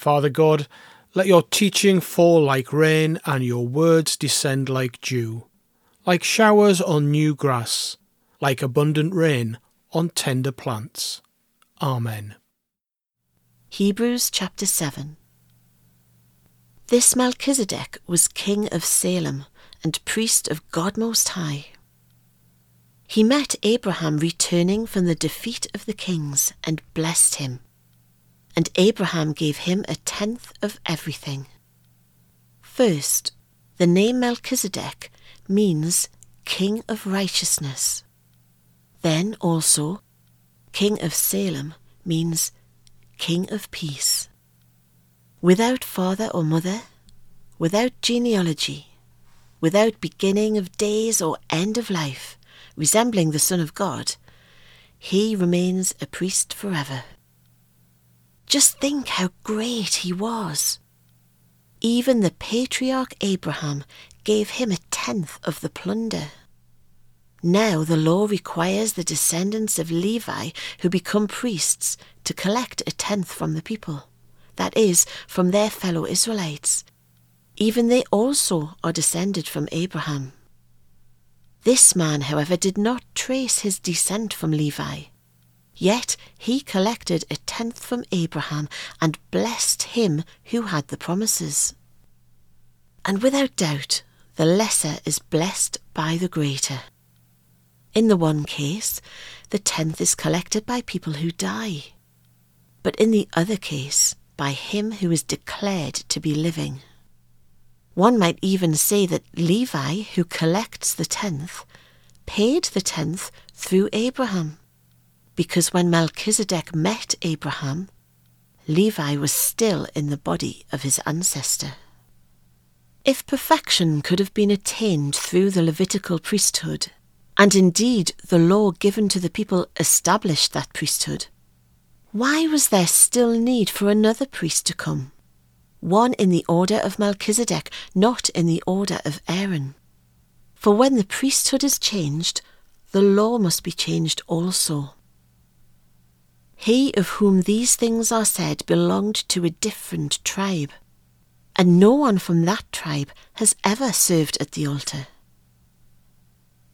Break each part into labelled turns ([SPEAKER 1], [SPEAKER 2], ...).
[SPEAKER 1] Father God, let your teaching fall like rain and your words descend like dew, like showers on new grass, like abundant rain on tender plants. Amen.
[SPEAKER 2] Hebrews chapter 7 This Melchizedek was king of Salem and priest of God Most High. He met Abraham returning from the defeat of the kings and blessed him and Abraham gave him a tenth of everything. First, the name Melchizedek means King of Righteousness. Then also, King of Salem means King of Peace. Without father or mother, without genealogy, without beginning of days or end of life, resembling the Son of God, he remains a priest forever. Just think how great he was. Even the patriarch Abraham gave him a tenth of the plunder. Now the law requires the descendants of Levi who become priests to collect a tenth from the people, that is, from their fellow Israelites. Even they also are descended from Abraham. This man, however, did not trace his descent from Levi. Yet he collected a tenth from Abraham and blessed him who had the promises. And without doubt, the lesser is blessed by the greater. In the one case, the tenth is collected by people who die, but in the other case, by him who is declared to be living. One might even say that Levi, who collects the tenth, paid the tenth through Abraham because when Melchizedek met Abraham, Levi was still in the body of his ancestor. If perfection could have been attained through the Levitical priesthood, and indeed the law given to the people established that priesthood, why was there still need for another priest to come? One in the order of Melchizedek, not in the order of Aaron. For when the priesthood is changed, the law must be changed also. He of whom these things are said belonged to a different tribe, and no one from that tribe has ever served at the altar.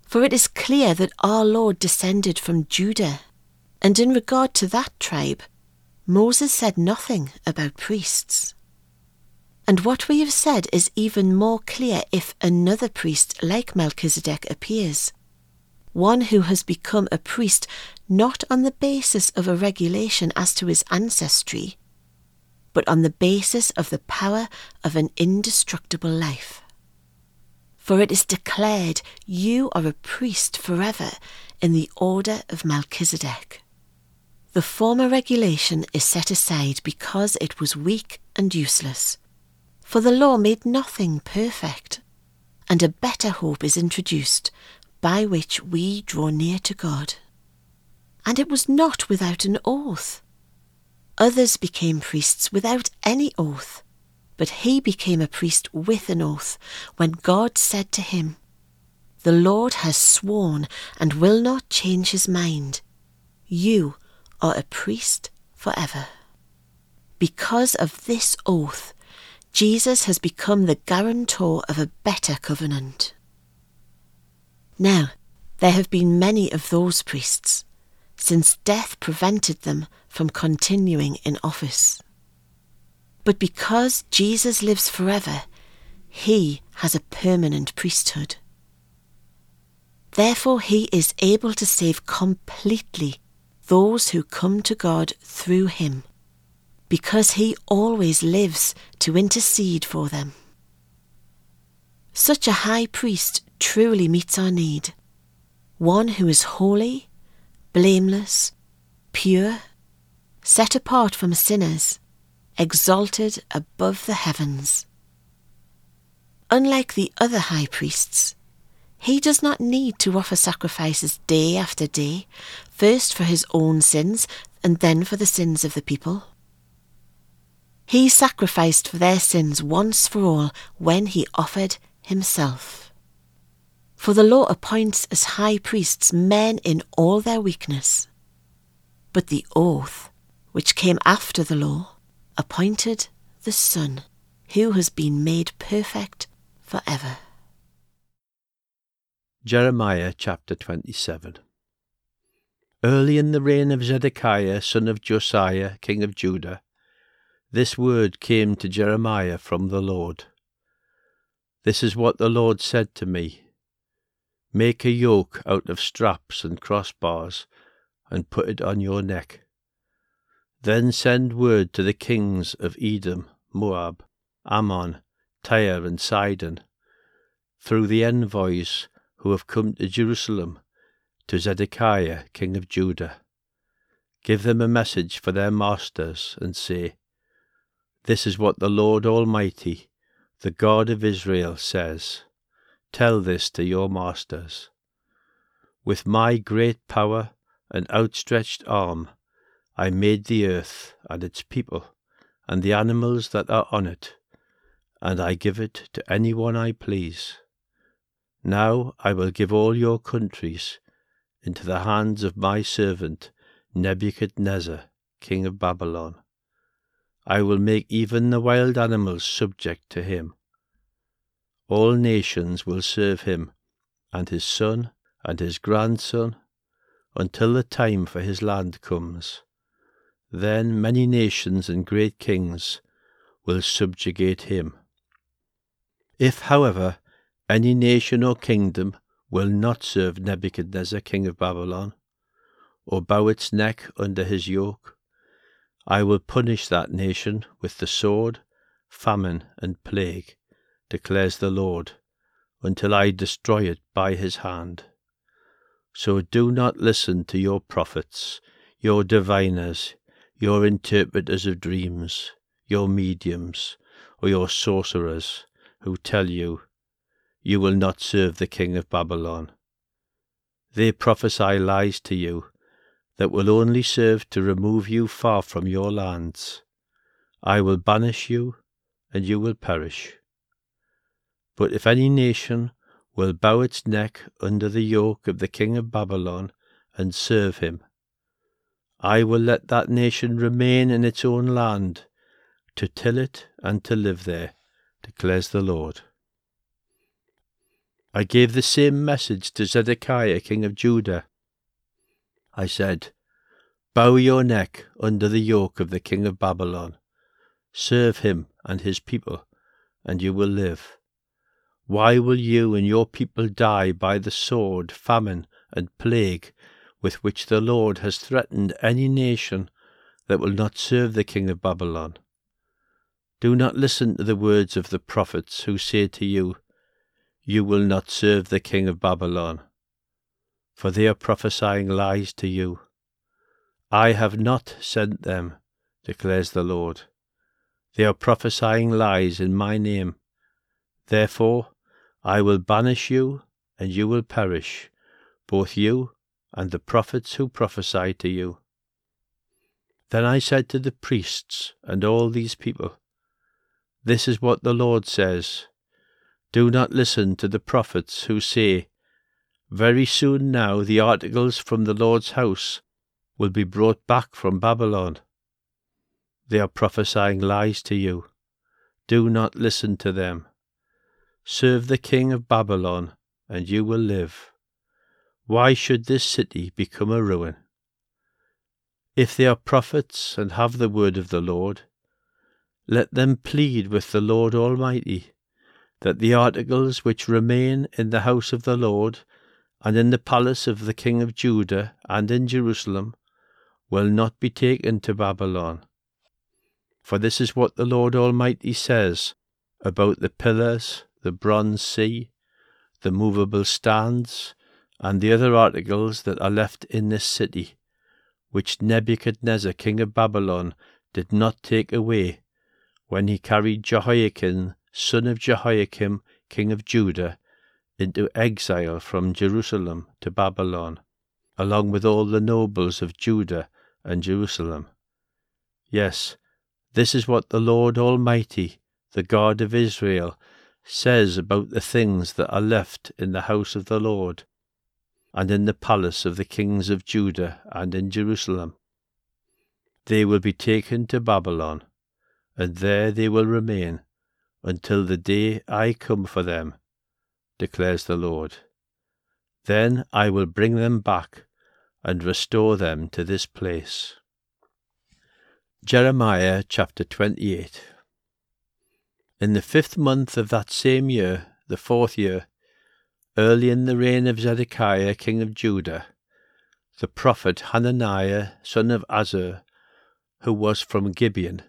[SPEAKER 2] For it is clear that our Lord descended from Judah, and in regard to that tribe, Moses said nothing about priests. And what we have said is even more clear if another priest like Melchizedek appears one who has become a priest not on the basis of a regulation as to his ancestry, but on the basis of the power of an indestructible life. For it is declared, You are a priest forever in the order of Melchizedek. The former regulation is set aside because it was weak and useless, for the law made nothing perfect, and a better hope is introduced by which we draw near to God. And it was not without an oath. Others became priests without any oath, but he became a priest with an oath when God said to him, The Lord has sworn and will not change his mind. You are a priest forever. Because of this oath, Jesus has become the guarantor of a better covenant. Now, there have been many of those priests. since death prevented them from continuing in office. But because Jesus lives forever, he has a permanent priesthood. Therefore, he is able to save completely those who come to God through him, because he always lives to intercede for them. Such a high priest truly meets our need, one who is holy, blameless, pure, set apart from sinners, exalted above the heavens. Unlike the other high priests, he does not need to offer sacrifices day after day, first for his own sins and then for the sins of the people. He sacrificed for their sins once for all when he offered himself. For the law appoints as high priests men in all their weakness. But the oath, which came after the law, appointed the Son, who has been made perfect forever.
[SPEAKER 3] Jeremiah chapter 27 Early in the reign of Zedekiah, son of Josiah, king of Judah, this word came to Jeremiah from the Lord. This is what the Lord said to me Make a yoke out of straps and crossbars, and put it on your neck. Then send word to the kings of Edom, Moab, Ammon, Tyre, and Sidon, through the envoys who have come to Jerusalem, to Zedekiah, king of Judah. Give them a message for their masters, and say, This is what the Lord Almighty, the God of Israel, says. Tell this to your masters. With my great power and outstretched arm, I made the earth and its people, and the animals that are on it, and I give it to anyone I please. Now I will give all your countries into the hands of my servant Nebuchadnezzar, king of Babylon. I will make even the wild animals subject to him. All nations will serve him, and his son and his grandson, until the time for his land comes. Then many nations and great kings will subjugate him. If, however, any nation or kingdom will not serve Nebuchadnezzar king of Babylon, or bow its neck under his yoke. I will punish that nation with the sword, famine, and plague, declares the Lord, until I destroy it by his hand. So do not listen to your prophets, your diviners, your interpreters of dreams, your mediums, or your sorcerers, who tell you, you will not serve the king of Babylon. They prophesy lies to you that will only serve to remove you far from your lands. I will banish you, and you will perish. But if any nation will bow its neck under the yoke of the king of Babylon and serve him, I will let that nation remain in its own land, to till it and to live there, declares the Lord. I gave the same message to Zedekiah, king of Judah. I said, Bow your neck under the yoke of the king of Babylon. Serve him and his people, and you will live. Why will you and your people die by the sword, famine, and plague with which the Lord has threatened any nation that will not serve the king of Babylon? Do not listen to the words of the prophets who say to you, you will not serve the king of Babylon, for they are prophesying lies to you. I have not sent them, declares the Lord. They are prophesying lies in my name. Therefore, I will banish you, and you will perish, both you and the prophets who prophesy to you. Then I said to the priests and all these people, This is what the Lord says do not listen to the prophets who say, Very soon now the articles from the Lord's house will be brought back from Babylon. They are prophesying lies to you. Do not listen to them. Serve the king of Babylon, and you will live. Why should this city become a ruin? If they are prophets and have the word of the Lord, let them plead with the Lord Almighty that the articles which remain in the house of the Lord and in the palace of the king of Judah and in Jerusalem will not be taken to Babylon. For this is what the Lord Almighty says about the pillars, the bronze sea, the movable stands, and the other articles that are left in this city, which Nebuchadnezzar king of Babylon did not take away when he carried Jehoiachin son of Jehoiakim king of Judah into exile from Jerusalem to Babylon, along with all the nobles of Judah and Jerusalem. Yes, this is what the Lord Almighty, the God of Israel, says about the things that are left in the house of the Lord, and in the palace of the kings of Judah and in Jerusalem. They will be taken to Babylon, and there they will remain until the day I come for them, declares the Lord. Then I will bring them back and restore them to this place. Jeremiah chapter 28 In the fifth month of that same year, the fourth year, early in the reign of Zedekiah king of Judah, the prophet Hananiah son of Azzur, who was from Gibeon,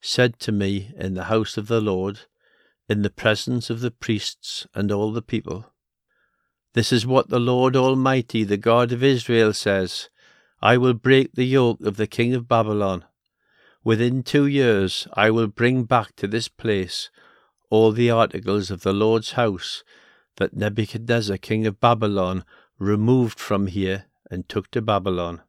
[SPEAKER 3] said to me in the house of the Lord, in the presence of the priests and all the people, This is what the Lord Almighty, the God of Israel, says I will break the yoke of the king of Babylon. Within two years I will bring back to this place all the articles of the Lord's house that Nebuchadnezzar king of Babylon removed from here and took to Babylon.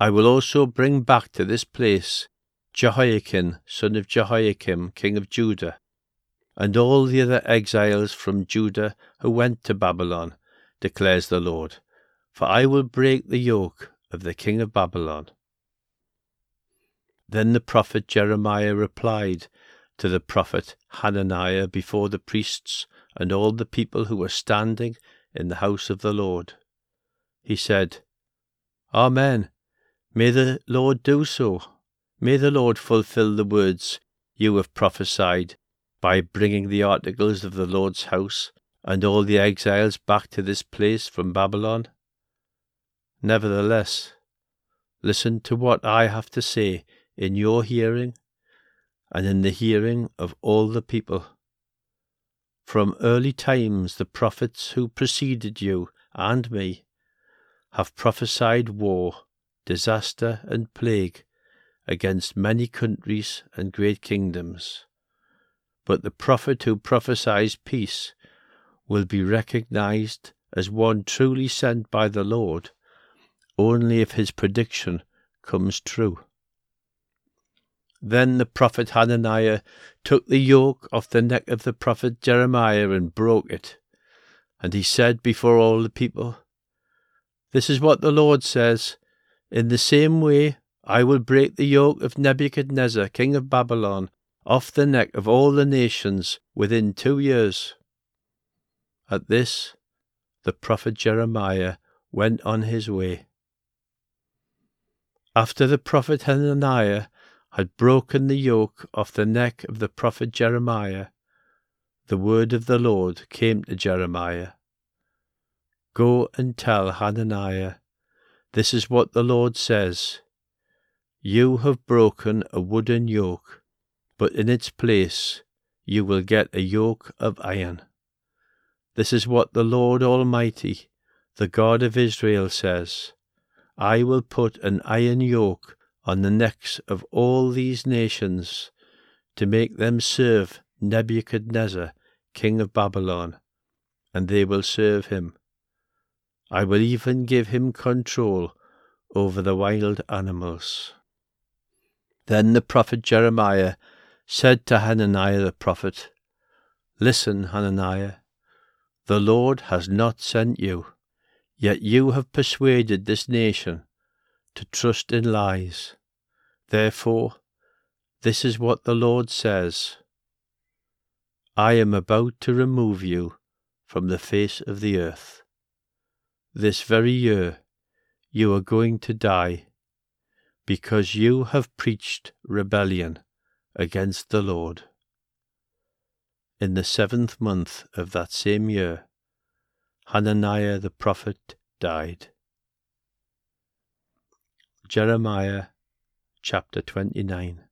[SPEAKER 3] I will also bring back to this place Jehoiachin, son of Jehoiakim, king of Judah, and all the other exiles from Judah who went to Babylon, declares the Lord, for I will break the yoke of the king of Babylon. Then the prophet Jeremiah replied to the prophet Hananiah before the priests and all the people who were standing in the house of the Lord. He said, Amen. May the Lord do so. May the Lord fulfill the words you have prophesied by bringing the articles of the Lord's house and all the exiles back to this place from Babylon. Nevertheless, listen to what I have to say in your hearing and in the hearing of all the people. From early times the prophets who preceded you and me have prophesied war, disaster, and plague against many countries and great kingdoms. But the prophet who prophesies peace will be recognized as one truly sent by the Lord only if his prediction comes true. Then the prophet Hananiah took the yoke off the neck of the prophet Jeremiah and broke it. And he said before all the people, This is what the Lord says In the same way I will break the yoke of Nebuchadnezzar, king of Babylon, off the neck of all the nations within two years. At this, the prophet Jeremiah went on his way. After the prophet Hananiah had broken the yoke off the neck of the prophet Jeremiah, the word of the Lord came to Jeremiah. Go and tell Hananiah, this is what the Lord says. You have broken a wooden yoke, but in its place you will get a yoke of iron. This is what the Lord Almighty, the God of Israel, says. I will put an iron yoke on the necks of all these nations to make them serve Nebuchadnezzar, king of Babylon, and they will serve him. I will even give him control over the wild animals. Then the prophet Jeremiah said to Hananiah the prophet, Listen, Hananiah, the Lord has not sent you, yet you have persuaded this nation to trust in lies. Therefore, this is what the Lord says I am about to remove you from the face of the earth. This very year you are going to die, because you have preached rebellion against the Lord. In the seventh month of that same year, Hananiah the prophet died. Jeremiah chapter 29.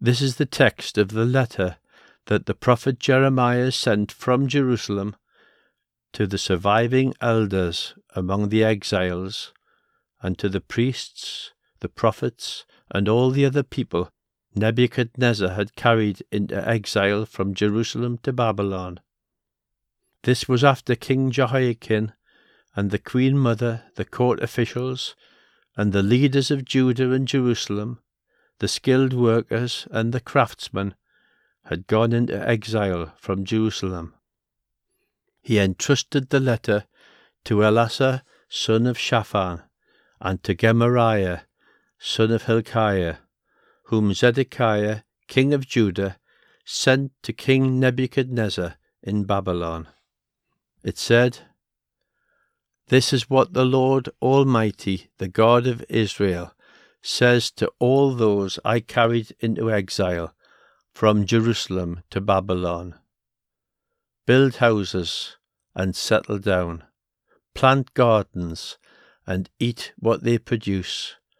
[SPEAKER 3] This is the text of the letter that the prophet Jeremiah sent from Jerusalem to the surviving elders among the exiles, and to the priests, the prophets, and all the other people Nebuchadnezzar had carried into exile from Jerusalem to Babylon. This was after King Jehoiachin and the Queen Mother, the court officials, and the leaders of Judah and Jerusalem, the skilled workers and the craftsmen, had gone into exile from Jerusalem. He entrusted the letter to Elasah, son of Shaphan, and to Gemariah, son of Hilkiah, whom Zedekiah, king of Judah, sent to King Nebuchadnezzar in Babylon. It said, This is what the Lord Almighty, the God of Israel, says to all those I carried into exile from Jerusalem to Babylon Build houses and settle down, plant gardens and eat what they produce,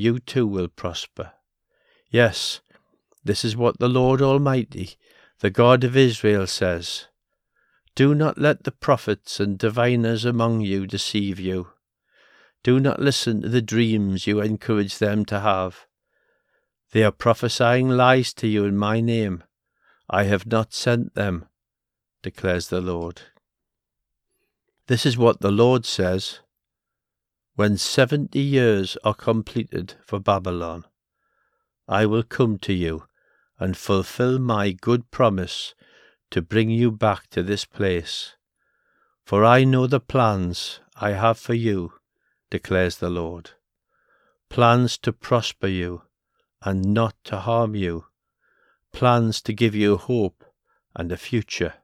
[SPEAKER 3] you too will prosper. Yes, this is what the Lord Almighty, the God of Israel, says. Do not let the prophets and diviners among you deceive you. Do not listen to the dreams you encourage them to have. They are prophesying lies to you in my name. I have not sent them, declares the Lord. This is what the Lord says When seventy years are completed for Babylon, I will come to you and fulfill my good promise to bring you back to this place. For I know the plans I have for you, declares the Lord plans to prosper you and not to harm you, plans to give you hope and a future.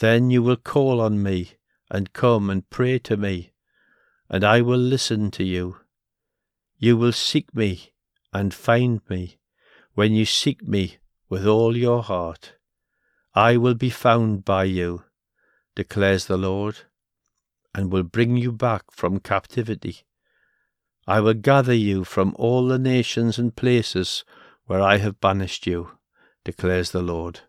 [SPEAKER 3] Then you will call on me and come and pray to me, and I will listen to you. You will seek me and find me when you seek me with all your heart. I will be found by you, declares the Lord, and will bring you back from captivity. I will gather you from all the nations and places where I have banished you, declares the Lord,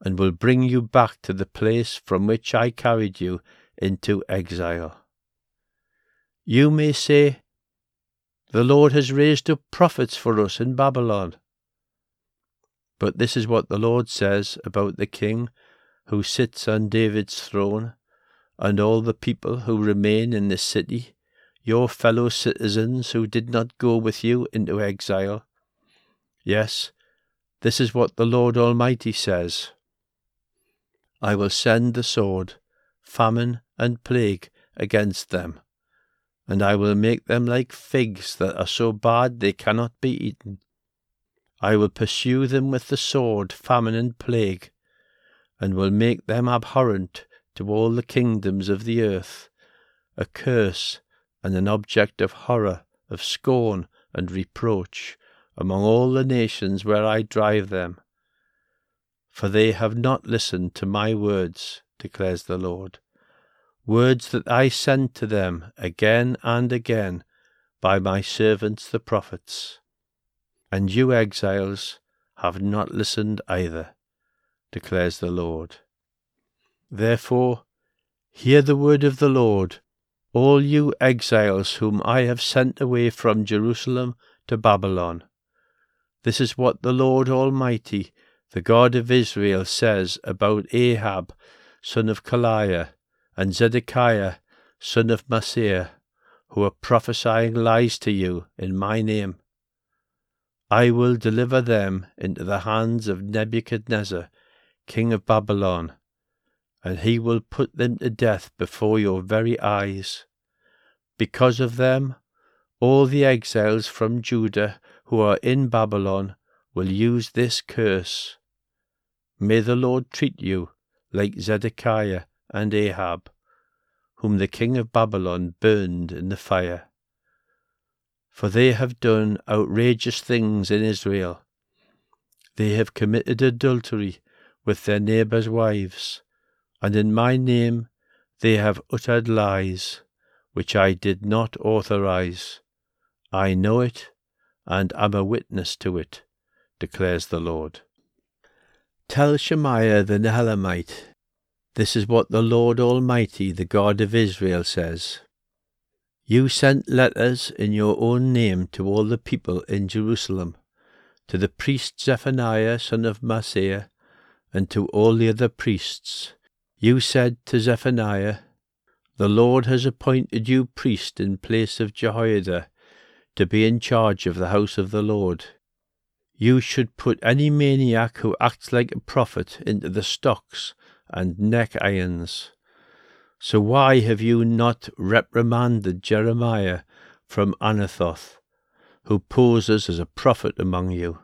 [SPEAKER 3] and will bring you back to the place from which I carried you into exile. You may say, the Lord has raised up prophets for us in Babylon. But this is what the Lord says about the king who sits on David's throne, and all the people who remain in the city, your fellow citizens who did not go with you into exile. Yes, this is what the Lord Almighty says. I will send the sword, famine, and plague against them and I will make them like figs that are so bad they cannot be eaten. I will pursue them with the sword, famine, and plague, and will make them abhorrent to all the kingdoms of the earth, a curse and an object of horror, of scorn and reproach among all the nations where I drive them. For they have not listened to my words, declares the Lord words that I sent to them again and again by my servants the prophets. And you exiles have not listened either, declares the Lord. Therefore, hear the word of the Lord, all you exiles whom I have sent away from Jerusalem to Babylon. This is what the Lord Almighty, the God of Israel, says about Ahab, son of Kolaiah, and Zedekiah, son of Maaseiah, who are prophesying lies to you in my name. I will deliver them into the hands of Nebuchadnezzar, king of Babylon, and he will put them to death before your very eyes. Because of them, all the exiles from Judah who are in Babylon will use this curse. May the Lord treat you like Zedekiah and Ahab, whom the king of Babylon burned in the fire. For they have done outrageous things in Israel. They have committed adultery with their neighbours' wives, and in my name they have uttered lies, which I did not authorize. I know it, and am a witness to it, declares the Lord. Tell Shemaiah the Nehelamite, This is what the Lord Almighty, the God of Israel, says. You sent letters in your own name to all the people in Jerusalem, to the priest Zephaniah son of Maaseiah, and to all the other priests. You said to Zephaniah, The Lord has appointed you priest in place of Jehoiada, to be in charge of the house of the Lord. You should put any maniac who acts like a prophet into the stocks and neck irons. So why have you not reprimanded Jeremiah from Anathoth, who poses as a prophet among you?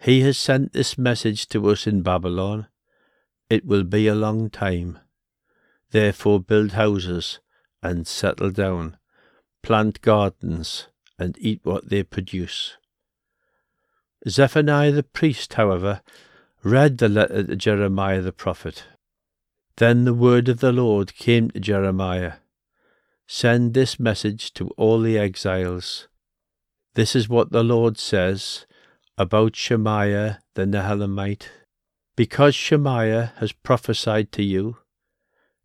[SPEAKER 3] He has sent this message to us in Babylon. It will be a long time. Therefore build houses and settle down, plant gardens and eat what they produce. Zephaniah the priest, however, read the letter to uh, Jeremiah the prophet. Then the word of the Lord came to Jeremiah Send this message to all the exiles. This is what the Lord says about Shemaiah the Nehelamite. Because Shemaiah has prophesied to you,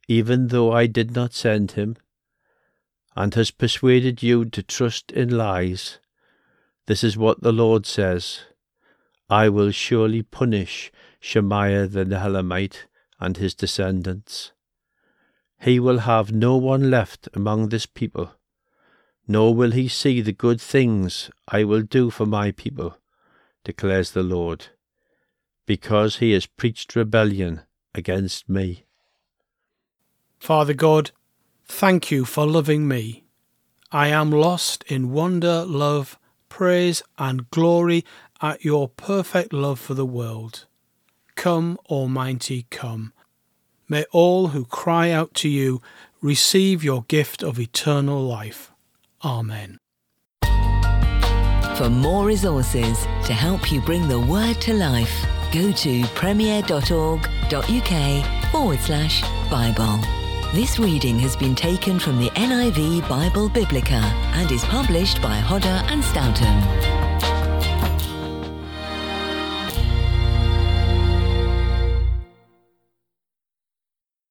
[SPEAKER 3] even though I did not send him, and has persuaded you to trust in lies, this is what the Lord says I will surely punish Shemaiah the Nehelamite and his descendants. He will have no one left among this people, nor will he see the good things I will do for my people, declares the Lord, because he has preached rebellion against me.
[SPEAKER 1] Father God, Thank you for loving me. I am lost in wonder, love, praise, and glory at your perfect love for the world. Come, Almighty, come. May all who cry out to you receive your gift of eternal life. Amen.
[SPEAKER 4] For more resources to help you bring the word to life, go to premier.org.uk forward slash Bible. This reading has been taken from the NIV Bible Biblica and is published by Hodder and Stoughton.